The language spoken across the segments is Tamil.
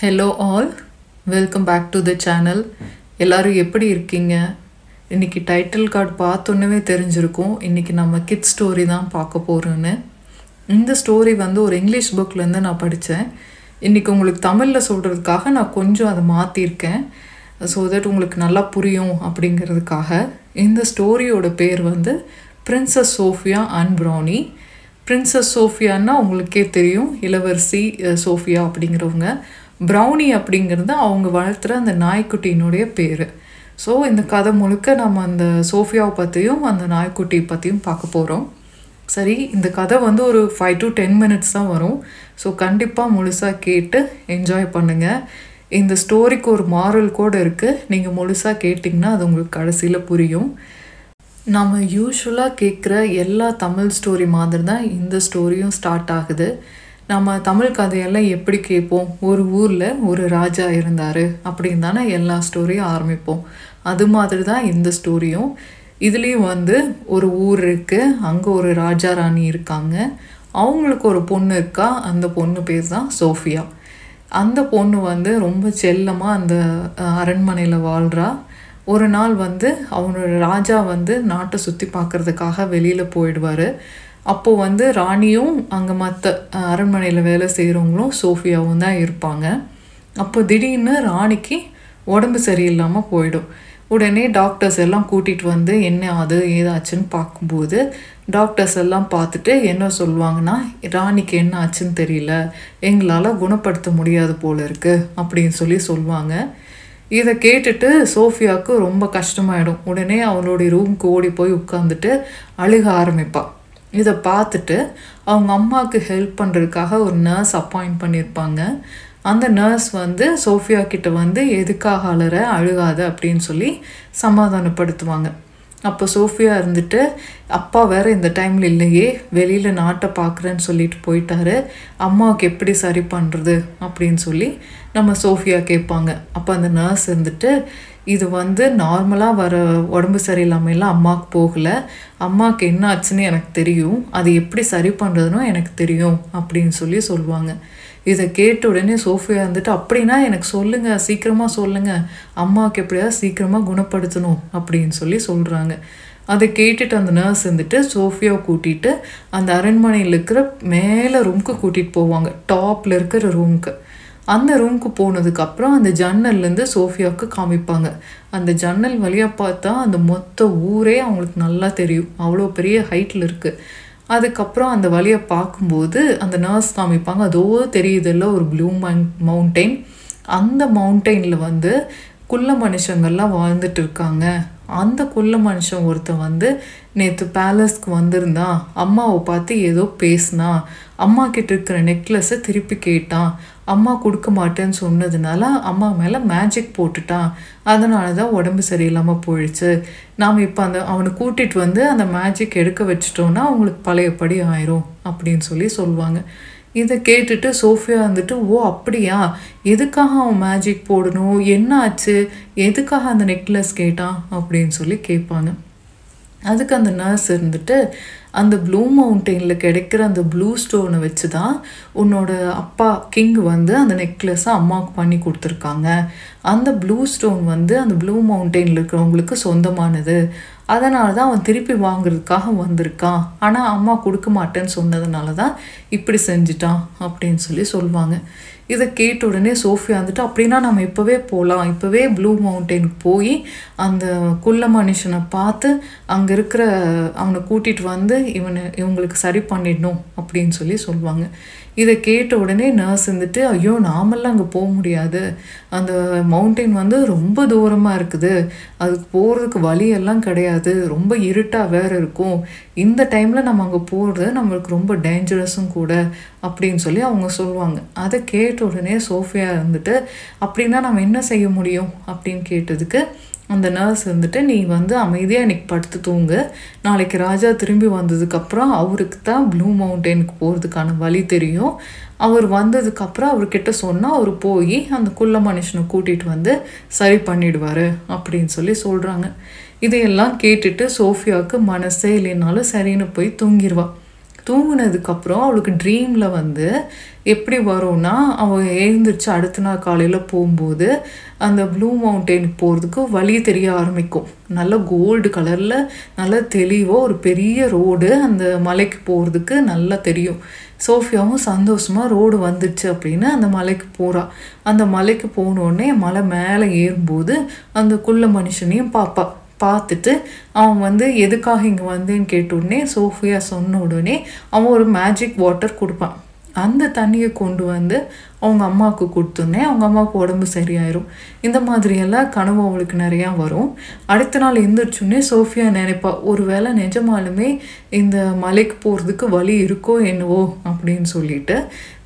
Hello all welcome back to the channel எல்லோரும் எப்படி இருக்கீங்க? இன்னைக்கு டைட்டில் கார்டு பார்த்தோன்னே தெரிஞ்சிருக்கும். இன்றைக்கி நம்ம கிட் ஸ்டோரி தான் பார்க்க போகிறோன்னு இந்த ஸ்டோரி வந்து ஒரு இங்கிலீஷ் புக்லேருந்து நான் படித்தேன் இன்றைக்கி உங்களுக்கு தமிழில் சொல்கிறதுக்காக நான் கொஞ்சம் அதை மாற்றிருக்கேன் ஸோ தட் உங்களுக்கு நல்லா புரியும் அப்படிங்கிறதுக்காக. இந்த ஸ்டோரியோட பேர் வந்து princess Sophia and Brownie princess சோஃபியான்னா உங்களுக்கே தெரியும். இளவரசி சோஃபியா அப்படிங்கிறவங்க. ப்ரௌனி அப்படிங்கிறது அவங்க வளர்த்துற அந்த நாய்க்குட்டியினுடைய பேர். ஸோ இந்த கதை முழுக்க நம்ம அந்த சோஃபியாவை பற்றியும் அந்த நாய்க்குட்டி பற்றியும் பார்க்க போகிறோம் சரி இந்த கதை வந்து ஒரு ஃபைவ் டு டென் மினிட்ஸ் தான் வரும். ஸோ கண்டிப்பாக முழுசாக கேட்டு என்ஜாய் பண்ணுங்கள் இந்த ஸ்டோரிக்கு ஒரு மாரல் கூட இருக்குது நீங்கள் முழுசாக கேட்டிங்கன்னா அது உங்களுக்கு கடைசியில் புரியும். நம்ம யூஸ்வலாக கேட்குற எல்லா தமிழ் ஸ்டோரி மாதிரி தான் இந்த ஸ்டோரியும் ஸ்டார்ட் ஆகுது. நம்ம தமிழ் கதையெல்லாம் எப்படி கேட்போம்? ஒரு ஊரில் ஒரு ராஜா இருந்தார் அப்படின்னு தானே எல்லா ஸ்டோரியும் ஆரம்பிப்போம். அது மாதிரி தான் இந்த ஸ்டோரியும் இதுலேயும் வந்து ஒரு ஊர் இருக்குது அங்கே ஒரு ராஜா ராணி இருக்காங்க. அவங்களுக்கு ஒரு பொண்ணு இருக்கா? அந்த பொண்ணு பேர் தான் சோஃபியா. அந்த பொண்ணு வந்து ரொம்ப செல்லமாக அந்த அரண்மனையில் வாழ்கிறா ஒரு நாள் வந்து அவனோட ராஜா வந்து நாட்டை சுற்றி பார்க்குறதுக்காக வெளியில் போயிடுவார். அப்போது வந்து ராணியும் அங்கே மற்ற அரண்மனையில் வேலை செய்கிறவங்களும் சோஃபியாவும் தான் இருப்பாங்க. அப்போ திடீர்னு ராணிக்கு உடம்பு சரியில்லாமல் போயிடும். உடனே டாக்டர்ஸ் எல்லாம் கூட்டிகிட்டு வந்து என்ன அது ஏதாச்சுன்னு பார்க்கும்போது டாக்டர்ஸ் எல்லாம் பார்த்துட்டு என்ன சொல்லுவாங்கன்னா ராணிக்கு என்ன ஆச்சுன்னு தெரியல. எங்களால் குணப்படுத்த முடியாது போல இருக்குது அப்படின்னு சொல்லி சொல்லுவாங்க. இதை கேட்டுட்டு சோஃபியாவுக்கு ரொம்ப கஷ்டமாயிடும். உடனே அவளுடைய ரூம்க்கு ஓடி போய் உட்காந்துட்டு அழுக ஆரம்பிப்பாள் இதை பார்த்துட்டு அவங்க அம்மாவுக்கு ஹெல்ப் பண்ணுறதுக்காக ஒரு நர்ஸ் அப்பாயிண்ட் பண்ணியிருப்பாங்க அந்த நர்ஸ் வந்து சோஃபியா கிட்ட வந்து எதுக்காக அலற அழுகாத அப்படின்னு சொல்லி சமாதானப்படுத்துவாங்க. அப்போ சோஃபியா இருந்துட்டு அப்பா வேற இந்த டைமில் இல்லையே வெளியில் நாட்டை பார்க்குறேன்னு சொல்லிட்டு போயிட்டாரு. அம்மாவுக்கு எப்படி சரி பண்ணுறது அப்படின்னு சொல்லி நம்ம சோஃபியா கேட்பாங்க. அப்போ அந்த நர்ஸ் இருந்துட்டு இது வந்து நார்மலாக வர உடம்பு சரியில்லாமலாம் அம்மாவுக்கு போகலை. அம்மாவுக்கு என்ன ஆச்சுன்னு எனக்கு தெரியும். அது எப்படி சரி பண்ணுறதுனும் எனக்கு தெரியும் அப்படின்னு சொல்லி சொல்லுவாங்க. இதை கேட்ட உடனே சோஃபியா வந்துட்டு அப்படின்னா எனக்கு சொல்லுங்கள் சீக்கிரமாக சொல்லுங்கள் அம்மாவுக்கு எப்படியாவது சீக்கிரமாக குணப்படுத்தணும் அப்படின்னு சொல்லி சொல்கிறாங்க அதை கேட்டுட்டு அந்த நர்ஸ் வந்துட்டு சோஃபியாவை கூட்டிகிட்டு அந்த அரண்மனையில் இருக்கிற மேலே ரூம்க்கு கூட்டிகிட்டு போவாங்க. டாப்பில் இருக்கிற ரூம்க்கு அந்த ரூமுக்கு போனதுக்கப்புறம் அந்த ஜன்னல்லேருந்து சோஃபியாவுக்கு காமிப்பாங்க. அந்த ஜன்னல் வழியாக பார்த்தா அந்த மொத்த ஊரே அவங்களுக்கு நல்லா தெரியும். அவ்வளோ பெரிய ஹைட்டில் இருக்குது அதுக்கப்புறம் அந்த வழியை பார்க்கும்போது அந்த நர்ஸ் காமிப்பாங்க. அதோ தெரியுதுல்ல ஒரு ப்ளூ மவுண்டெயின் அந்த மவுண்டெயினில் வந்து குள்ள மனுஷங்கள்லாம் வாழ்ந்துட்டு இருக்காங்க. அந்த குள்ள மனுஷன் ஒருத்தன் வந்து நேற்று பேலஸ்க்கு வந்திருந்தான். அம்மாவை பார்த்து ஏதோ பேசினா. அம்மா கிட்ட இருக்கிற நெக்லஸை திருப்பி கேட்டான். அம்மா கொடுக்க மாட்டேன்னு சொன்னதுனால அம்மா மேலே மேஜிக் போட்டுட்டான். அதனால தான் உடம்பு சரியில்லாமல் போயிடுச்சு. நாம் இப்போ அந்த அவனை கூட்டிகிட்டு வந்து அந்த மேஜிக் எடுக்க வச்சிட்டோன்னா அவங்களுக்கு பழையபடி ஆயிரும் அப்படின்னு சொல்லி சொல்லுவாங்க. இதை கேட்டுட்டு சோஃபியா வந்துட்டு ஓ அப்படியா? எதுக்காக அவன் மேஜிக் போடணும்? என்ன ஆச்சு எதுக்காக அந்த நெக்லஸ் கேட்டான்? அப்படின்னு சொல்லி கேட்பாங்க. அதுக்கு அந்த நர்ஸ் இருந்துட்டு அந்த ப்ளூ மவுண்டெயினில் கிடைக்கிற அந்த ப்ளூ ஸ்டோனை வச்சு தான் உன்னோட அப்பா கிங் வந்து அந்த நெக்லஸை அம்மாவுக்கு பண்ணி கொடுத்துருக்காங்க. அந்த ப்ளூ ஸ்டோன் வந்து அந்த ப்ளூ மவுண்டெயினில் இருக்கிறவங்களுக்கு சொந்தமானது. அதனால தான் அவன் திருப்பி வாங்குறதுக்காக வந்திருக்கான். ஆனால் அம்மா கொடுக்க மாட்டேன்னு சொன்னதுனால தான் இப்படி செஞ்சிட்டான் அப்படின்னு சொல்லி சொல்லுவாங்க. இதை கேட்ட உடனே சோஃபியா வந்துட்டு அப்படின்னா நம்ம இப்போவே போகலாம் இப்போவே ப்ளூ மவுண்டெயினுக்கு போய் அந்த குள்ள மனுஷனை பார்த்து அங்கே இருக்கிற அவனை கூட்டிகிட்டு வந்து இவனை இவங்களுக்கு சரி பண்ணிடணும். அப்படின்னு சொல்லி சொல்லுவாங்க. இதை கேட்ட உடனே நர்ஸ் வந்துட்டு ஐயோ நாமெல்லாம் அங்கே போக முடியாது. அந்த மவுண்டெயின் வந்து ரொம்ப தூரமாக இருக்குது. அதுக்கு போகிறதுக்கு வழியெல்லாம் கிடையாது. ரொம்ப இருட்டாக வேறு இருக்கும். இந்த டைமில் நம்ம அங்கே போகிறது நம்மளுக்கு ரொம்ப டேஞ்சரஸும் கூட அப்படின்னு சொல்லி அவங்க சொல்லுவாங்க. அதை கேட்ட உடனே சோஃபியா இருந்துட்டு அப்படின்னா நம்ம என்ன செய்ய முடியும்? அப்படின்னு கேட்டதுக்கு அந்த நர்ஸ் வந்துட்டு நீ வந்து அமைதியாக இன்றைக்கி படுத்து தூங்கு. நாளைக்கு ராஜா திரும்பி வந்ததுக்கப்புறம் அவருக்கு தான் ப்ளூ மவுண்டெயினுக்கு போகிறதுக்கான வழி தெரியும். அவர் வந்ததுக்கப்புறம் அவர்கிட்ட சொன்னால் அவர் போய் அந்த குள்ள மனுஷனை கூட்டிகிட்டு வந்து சரி பண்ணிடுவார் அப்படின்னு சொல்லி சொல்கிறாங்க இதையெல்லாம் கேட்டுட்டு சோஃபியாவுக்கு மனசே இல்லைனாலும் சரின்னு போய் தூங்கிடுவா தூங்கினதுக்கப்புறம் அவளுக்கு ட்ரீமில் வந்து எப்படி வரும்னா அவள் எழுந்திரிச்சு அடுத்த நாள் காலையில் போகும்போது அந்த ப்ளூ மவுண்டெயினுக்கு போகிறதுக்கு வழி தெரிய ஆரம்பிக்கும். நல்ல கோல்டு கலரில் நல்ல தெளிவாக ஒரு பெரிய ரோடு அந்த மலைக்கு போகிறதுக்கு நல்லா தெரியும். சோஃபியாவும் சந்தோஷமாக ரோடு வந்துடுச்சு அப்படின்னு அந்த மலைக்கு போகிறா அந்த மலைக்கு போனோடனே மலை மேலே ஏறும்போது அந்த குள்ள மனுஷனையும் பார்ப்பா பார்த்துட்டு அவன் வந்து எதுக்காக இங்கே வந்தேன்னு கேட்ட உடனே சோஃபியா சொன்ன உடனே அவன் ஒரு மேஜிக் வாட்டர் கொடுப்பான். அந்த தண்ணியை கொண்டு வந்து அவங்க அம்மாவுக்கு கொடுத்தோன்னே அவங்க அம்மாவுக்கு உடம்பு சரியாயிரும். இந்த மாதிரியெல்லாம் கனவு அவளுக்கு நிறையா வரும். அடுத்த நாள் எழுந்திரிச்சோடனே சோஃபியா நினைப்பா ஒருவேளை நிஜமாலுமே இந்த மலைக்கு போகிறதுக்கு வழி இருக்கோ என்னவோ? அப்படின்னு சொல்லிட்டு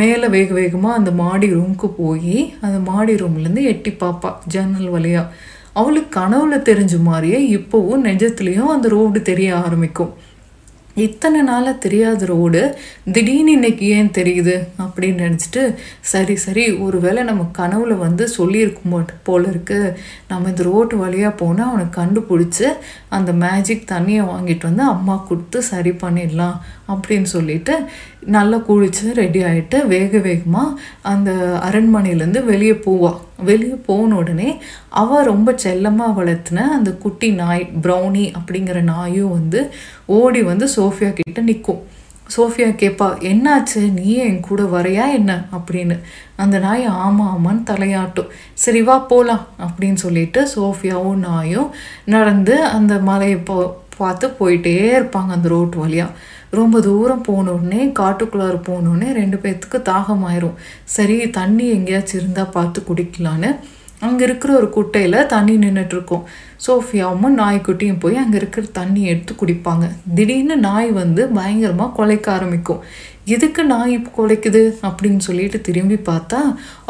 மேலே வேக வேகமாக அந்த மாடி ரூமுக்கு போய் அந்த மாடி ரூம்லேருந்து எட்டி பார்ப்பா ஜன்னல் வழியா. அவளுக்கு கனவுல தெரிஞ்ச மாதிரியே இப்போவும் நிஜத்துலேயும் அந்த ரோடு தெரிய ஆரம்பிக்கும். இத்தனை நாளாக தெரியாத ரோடு திடீர்னு இன்னைக்கு ஏன் தெரியுது அப்படின்னு நினச்சிட்டு சரி சரி ஒருவேளை நம்ம கனவுல வந்து சொல்லியிருக்கும் போல இருக்கு. நம்ம இந்த ரோட்டு வழியாக போனால் அவனை கண்டுபிடிச்சி அந்த மேஜிக் தண்ணியை வாங்கிட்டு வந்து அம்மா கொடுத்து சரி பண்ணிடலாம் அப்படின்னு சொல்லிட்டு நல்லா குளிச்சு ரெடி ஆகிட்டு வேக வேகமாக அந்த அரண்மனையிலேருந்து வெளியே போவாள் வெளியே போன உடனே அவள் ரொம்ப செல்லமாக வளர்த்துன அந்த குட்டி நாய் ப்ரௌனி அப்படிங்கிற நாயும் வந்து ஓடி வந்து சோஃபியா கிட்ட நிற்கும் சோஃபியா கேட்பா என்னாச்சு? நீ என் கூட வரையா என்ன? அப்படின்னு. அந்த நாய் ஆமாம் ஆமான்னு தலையாட்டும். சரி வா போகலாம் அப்படின்னு சொல்லிட்டு சோஃபியாவும் நாயும் நடந்து அந்த மலையை போ பார்த்து போயிட்டே இருப்பாங்க அந்த ரோட்டு வழியாக ரொம்ப தூரம் போனோடனே காட்டுக்குள்ளார போனோடனே ரெண்டு பேர்த்துக்கு தாகமாயிரும். சரி தண்ணி எங்கேயாச்சும் இருந்தால் பார்த்து குடிக்கலான்னு. அங்கே இருக்கிற ஒரு குட்டையில் தண்ணி நின்றுட்டுருக்கோம் சோஃபியாவும் நாய்க்குட்டியும் போய் அங்கே இருக்கிற தண்ணி எடுத்து குடிப்பாங்க. திடீர்னு நாய் வந்து பயங்கரமாக குலைக்க ஆரம்பிக்கும். எதுக்கு நாய் இப்போ குலைக்குது? அப்படின்னு சொல்லிட்டு திரும்பி பார்த்தா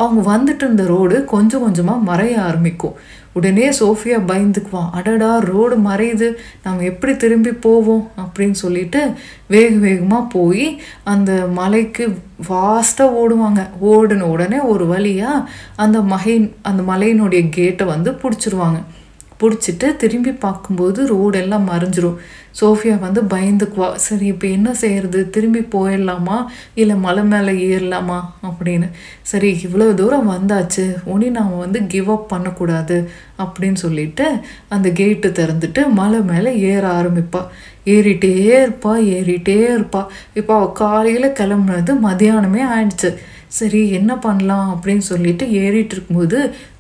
அவங்க வந்துட்டு இருந்த ரோடு கொஞ்சம் கொஞ்சமாக மறைய ஆரம்பிக்கும். உடனே சோஃபியா பயந்துக்குவான். அடடா ரோடு மறையுது. நாம் எப்படி திரும்பி போவோம்? அப்படின்னு சொல்லிட்டு வேக வேகமாக போய் அந்த மலைக்கு வாஸ்ட்டாக ஓடுவாங்க. ஓடின உடனே ஒரு வழியாக அந்த மகை அந்த மலையினுடைய கேட்டை வந்து பிடிச்சிருவாங்க. பிடிச்சிட்டு திரும்பி பார்க்கும்போது ரோடெல்லாம் மறைஞ்சிரும். சோஃபியா வந்து பயந்துக்குவா. சரி இப்போ என்ன செய்யறது? திரும்பி போயிடலாமா? இல்லை மலை மேலே ஏறலாமா? அப்படின்னு. சரி இவ்வளோ தூரம் வந்தாச்சு. உனி நாம் வந்து கிவ் அப் பண்ணக்கூடாது அப்படின்னு சொல்லிட்டு அந்த கேட்டு திறந்துட்டு மலை மேலே ஏற ஆரம்பிப்பா. ஏறிட்டே இருப்பா ஏறிட்டே இருப்பா. இப்போ அவள் காலையில் கிளம்புனது மதியானமே ஆயிடுச்சு. சரி என்ன பண்ணலாம் அப்படின்னு சொல்லிட்டு ஏறிட்டு இருக்கும்போது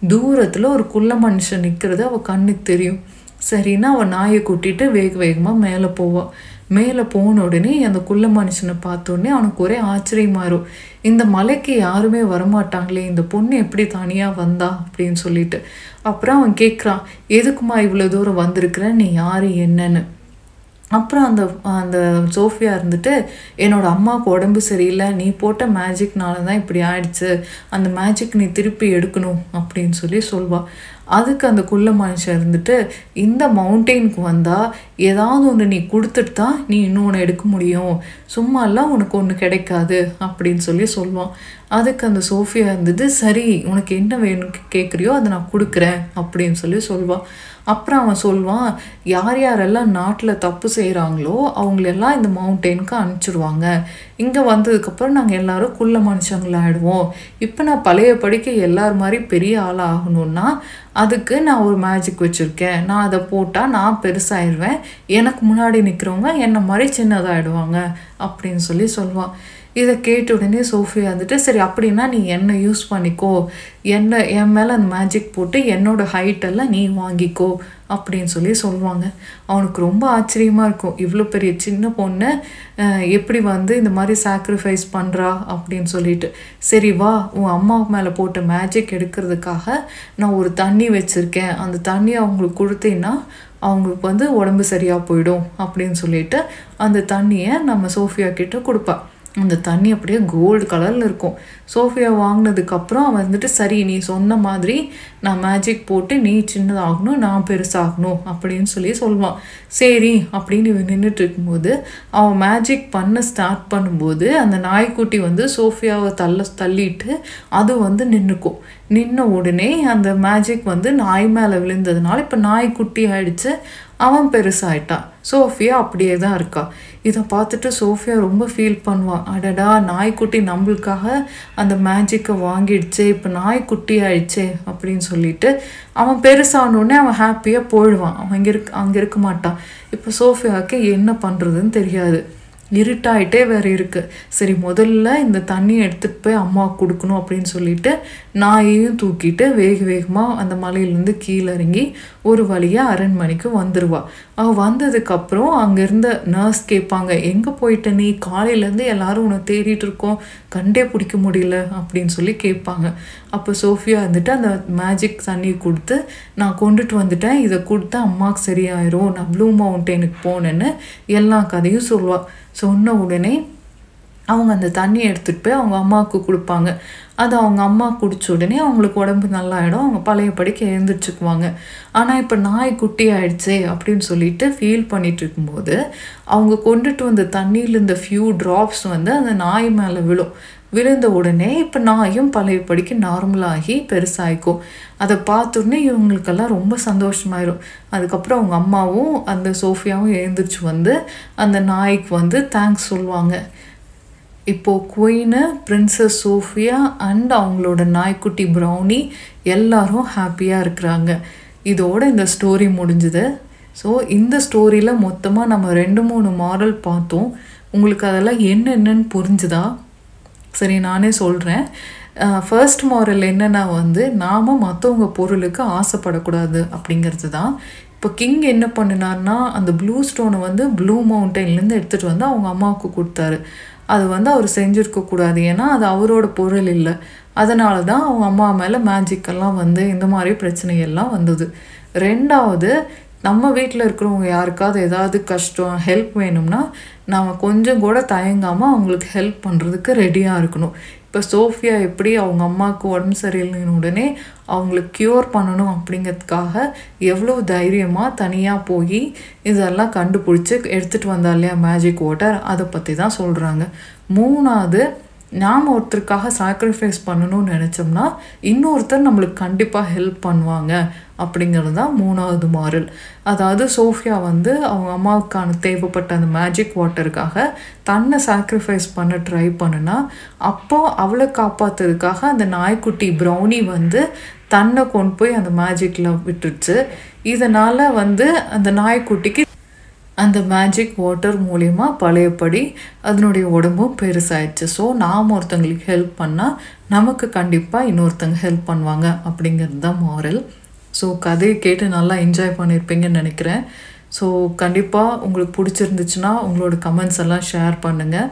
தூரத்தில் ஒரு குள்ள மனுஷன் நிற்கிறது அவள் கண்ணுக்கு தெரியும். சரின்னா அவள் நாயை கூட்டிட்டு வேக வேகமாக மேலே போவாள் மேலே போன உடனே அந்த குள்ள மனுஷனை பார்த்தோடனே அவனுக்கு ஒரே ஆச்சரியமா இந்த மலைக்கு யாருமே வரமாட்டாங்களே இந்த பொண்ணு எப்படி தனியாக வந்தா அப்படின்னு சொல்லிட்டு. அப்புறம் அவன் கேட்குறான் எதுக்குமா இவ்வளோ தூரம் வந்திருக்கிறேன் நீ யார்? என்னன்னு? அப்புறம் அந்த அந்த சோஃபியா இருந்துட்டு என்னோடய அம்மாவுக்கு உடம்பு சரியில்லை நீ போட்ட மேஜிக்னால தான் இப்படி ஆயிடுச்சு. அந்த மேஜிக் நீ திருப்பி எடுக்கணும் அப்படின்னு சொல்லி சொல்வாள் அதுக்கு அந்த குள்ள மனுஷன் இருந்துட்டு இந்த மவுண்டெயினுக்கு வந்தால் ஏதாவது ஒன்று நீ கொடுத்துட்டு தான் நீ இன்னொன்று எடுக்க முடியும். சும்மாலாம் உனக்கு ஒன்று கிடைக்காது அப்படின்னு சொல்லி சொல்லுவான். அதுக்கு அந்த சோஃபியா இருந்தது சரி உனக்கு என்ன வேணும்னு கேட்குறியோ அதை நான் கொடுக்குறேன் அப்படின்னு சொல்லி சொல்வான் அப்புறம் அவன் சொல்வான் யார் யாரெல்லாம் நாட்டில் தப்பு செய்கிறாங்களோ அவங்களெல்லாம் இந்த மவுண்டெயினுக்கு அனுப்பிச்சிடுவாங்க இங்கே வந்ததுக்கப்புறம் நாங்கள் எல்லாரும் குள்ள மனுஷங்களாகிடுவோம் இப்போ நான் பழைய படிக்க எல்லார் மாதிரி பெரிய ஆளாக ஆகணும்னா அதுக்கு நான் ஒரு மேஜிக் வச்சுருக்கேன். நான் அதை போட்டால் நான் பெருசாகிடுவேன் எனக்கு முன்னாடி நிற்கிறவங்க என்னை மாதிரி சின்னதாகிடுவாங்க அப்படின்னு சொல்லி சொல்லுவான். இதை கேட்ட உடனே சோஃபியா வந்துட்டு சரி அப்படின்னா நீ என்னை யூஸ் பண்ணிக்கோ? என்ன என் மேலே அந்த மேஜிக் போட்டு என்னோட ஹைட்டெல்லாம் நீ வாங்கிக்கோ அப்படின்னு சொல்லி சொல்லுவாங்க அவனுக்கு ரொம்ப ஆச்சரியமாக இருக்கும். இவ்வளோ பெரிய சின்ன பொண்ணு எப்படி வந்து இந்த மாதிரி சாக்ரிஃபைஸ் பண்ணுறா அப்படின்னு சொல்லிட்டு. சரி வா உன் அம்மா மேலே போட்ட மேஜிக் எடுக்கிறதுக்காக நான் ஒரு தண்ணி வச்சுருக்கேன். அந்த தண்ணி அவங்களுக்கு கொடுத்தீங்கன்னா அவங்களுக்கு வந்து உடம்பு சரியாக போயிடும் அப்படின்னு சொல்லிட்டு அந்த தண்ணியை நம்ம சோஃபியா கிட்ட கொடுப்பேன் அந்த தண்ணி அப்படியே கோல்டு கலரில் இருக்கும். சோஃபியா வாங்கினதுக்கப்புறம் அவன் வந்துட்டு சரி நீ சொன்ன மாதிரி நான் மேஜிக் போட்டு நீ சின்னதாகணும் நான் பெருசாகணும் அப்படின்னு சொல்லி சொல்லுவான். சரி அப்படின்னு இவன் நின்றுட்டு இருக்கும்போது அவன் மேஜிக் பண்ண ஸ்டார்ட் பண்ணும்போது அந்த நாய்க்குட்டி வந்து சோஃபியாவை தள்ள தள்ளிட்டு அது வந்து நின்றுக்கும் நின்ன உடனே அந்த மேஜிக் வந்து நாய் மேலே விழுந்ததுனால இப்போ நாய்க்குட்டி ஆயிடுச்சு. அவன் பெருசாயிட்டான். சோஃபியா அப்படியே தான் இருக்கா. இதை பார்த்துட்டு சோஃபியா ரொம்ப ஃபீல் பண்ணுவான் அடடா நாய்க்குட்டி நம்மளுக்காக அந்த மேஜிக்கை வாங்கிடுச்சே இப்போ நாய்க்குட்டி ஆயிடுச்சே அப்படின்னு சொல்லிட்டு அவன் பெருசானோடனே அவன் ஹாப்பியாக போயிடுவான். அவன் இங்கே இருக்க அங்கே இருக்க மாட்டான் இப்போ சோஃபியாவுக்கு என்ன பண்ணுறதுன்னு தெரியாது. இருட்டாயிட்டே வேற இருக்கு. சரி முதல்ல இந்த தண்ணியை எடுத்துட்டு போய் அம்மாவுக்கு கொடுக்கணும் அப்படின்னு சொல்லிட்டு நாயையும் தூக்கிட்டு வேக வேகமாக அந்த மலையிலேருந்து கீழே இறங்கி ஒரு வழியாக அரண்மனைக்கு வந்துடுவா வந்ததுக்கப்புறம் அங்கேருந்த நர்ஸ் கேட்பாங்க எங்கே போயிட்ட நீ? காலையிலேருந்து எல்லாரும் உன்னை தேடிட்டு இருக்கோம். கண்டே பிடிக்க முடியல அப்படின்னு சொல்லி கேட்பாங்க. அப்போ சோஃபியா வந்துட்டு அந்த மேஜிக் தண்ணி கொடுத்து நான் கொண்டுட்டு வந்துட்டேன். இதை கொடுத்தா அம்மாவுக்கு சரியாயிரும். நான் ப்ளூ மவுண்டனுக்கு போனேன்னு எல்லா கதையும் சொல்லுவாள் சொன்ன உடனே அவங்க அந்த தண்ணியை எடுத்துகிட்டு போய் அவங்க அம்மாவுக்கு கொடுப்பாங்க. அது அவங்க அம்மா குடிச்ச உடனே அவங்களுக்கு உடம்பு நல்லாயிடும். அவங்க பழையபடிக்கு எழுந்திரிச்சுக்குவாங்க. ஆனால் இப்போ நாய் குட்டி ஆயிடுச்சே அப்படின்னு சொல்லிட்டு ஃபீல் பண்ணிட்டு இருக்கும்போது அவங்க கொண்டுட்டு வந்த தண்ணியில் இந்த ஃபியூ ட்ராப்ஸ் வந்து அந்த நாய் மேலே விழும். விழுந்த உடனே இப்போ நாயும் பழையபடிக்கு நார்மலாகி பெருசாகிக்கும் அதை பார்த்தோன்னே இவங்களுக்கெல்லாம் ரொம்ப சந்தோஷமாயிரும். அதுக்கப்புறம் அவங்க அம்மாவும் அந்த சோஃபியாவும் எழுந்திரிச்சு வந்து அந்த நாய்க்கு வந்து தேங்க்ஸ் சொல்லுவாங்க. இப்போது குயினு பிரின்சஸ் சோஃபியா அண்ட் அவங்களோட நாய்க்குட்டி ப்ரௌனி எல்லாரும் ஹாப்பியாக இருக்கிறாங்க. இதோட இந்த ஸ்டோரி முடிஞ்சுது. ஸோ இந்த ஸ்டோரியில் மொத்தமாக நம்ம ரெண்டு மூணு மாடல் பார்த்தோம். உங்களுக்கு அதெல்லாம் என்னென்னு புரிஞ்சுதா? சரி நானே சொல்கிறேன் ஃபர்ஸ்ட் மாரல் என்னென்னா வந்து நாம் மற்றவங்க பொருளுக்கு ஆசைப்படக்கூடாது அப்படிங்கிறது தான். இப்போ கிங் என்ன பண்ணினார்னா அந்த ப்ளூ ஸ்டோனை வந்து ப்ளூ மவுண்டன்லேருந்து எடுத்துகிட்டு வந்து அவங்க அம்மாவுக்கு கொடுத்தாரு. அது வந்து அவர் செஞ்சுருக்கக்கூடாது ஏன்னா அது அவரோட பொருள் இல்லை. அதனால தான் அவங்க அம்மா மேலே மேஜிக்கெல்லாம் வந்து இந்த மாதிரி பிரச்சனையெல்லாம் வந்தது. ரெண்டாவது நம்ம வீட்டில் இருக்கிறவங்க யாருக்காவது ஏதாவது கஷ்டம் ஹெல்ப் வேணும்னா நாம் கொஞ்சம் கூட தயங்காமல் அவங்களுக்கு ஹெல்ப் பண்ணுறதுக்கு ரெடியாக இருக்கணும். இப்போ சோஃபியா எப்படி அவங்க அம்மாவுக்கு உடம்பு சரியில்லைன்னு உடனே அவங்களுக்கு க்யூர் பண்ணணும் அப்படிங்கிறதுக்காக எவ்வளோ தைரியமாக தனியாக போய் இதெல்லாம் கண்டுபிடிச்சி எடுத்துகிட்டு வந்தா இல்லையா மேஜிக் வாட்டர் அதை பற்றி தான் சொல்கிறாங்க மூணாவது நாம் ஒருத்தருக்காக சாக்ரிஃபைஸ் பண்ணணும்னு நினச்சோம்னா இன்னொருத்தர் நம்மளுக்கு கண்டிப்பாக ஹெல்ப் பண்ணுவாங்க. அப்படிங்கிறது தான் மூணாவது மாறல். அதாவது சோஃபியா வந்து அவங்க அம்மாவுக்கான தேவைப்பட்ட அந்த மேஜிக் வாட்டருக்காக தன்னை சாக்ரிஃபைஸ் பண்ண ட்ரை பண்ணுனா அப்போ அவளை காப்பாற்றுறதுக்காக அந்த நாய்க்குட்டி ப்ரௌனி வந்து தன்னை கொண்டு போய் அந்த மேஜிக்கில் விட்டுருச்சு. இதனால் வந்து அந்த நாய்க்குட்டிக்கு அந்த மேஜிக் வாட்டர் மூலிமா பழையபடி அதனுடைய உடம்பும் பெருசாயிடுச்சு. ஸோ நாம் ஒருத்தங்களுக்கு ஹெல்ப் பண்ணால் நமக்கு கண்டிப்பாக இன்னொருத்தங்க ஹெல்ப் பண்ணுவாங்க அப்படிங்கிறது தான் மாரல் ஸோ கதையை கேட்டு நல்லா என்ஜாய் பண்ணியிருப்பீங்கன்னு நினைக்கிறேன். ஸோ கண்டிப்பாக உங்களுக்கு பிடிச்சிருந்துச்சுன்னா உங்களோட கமெண்ட்ஸ் எல்லாம் ஷேர் பண்ணுங்கள்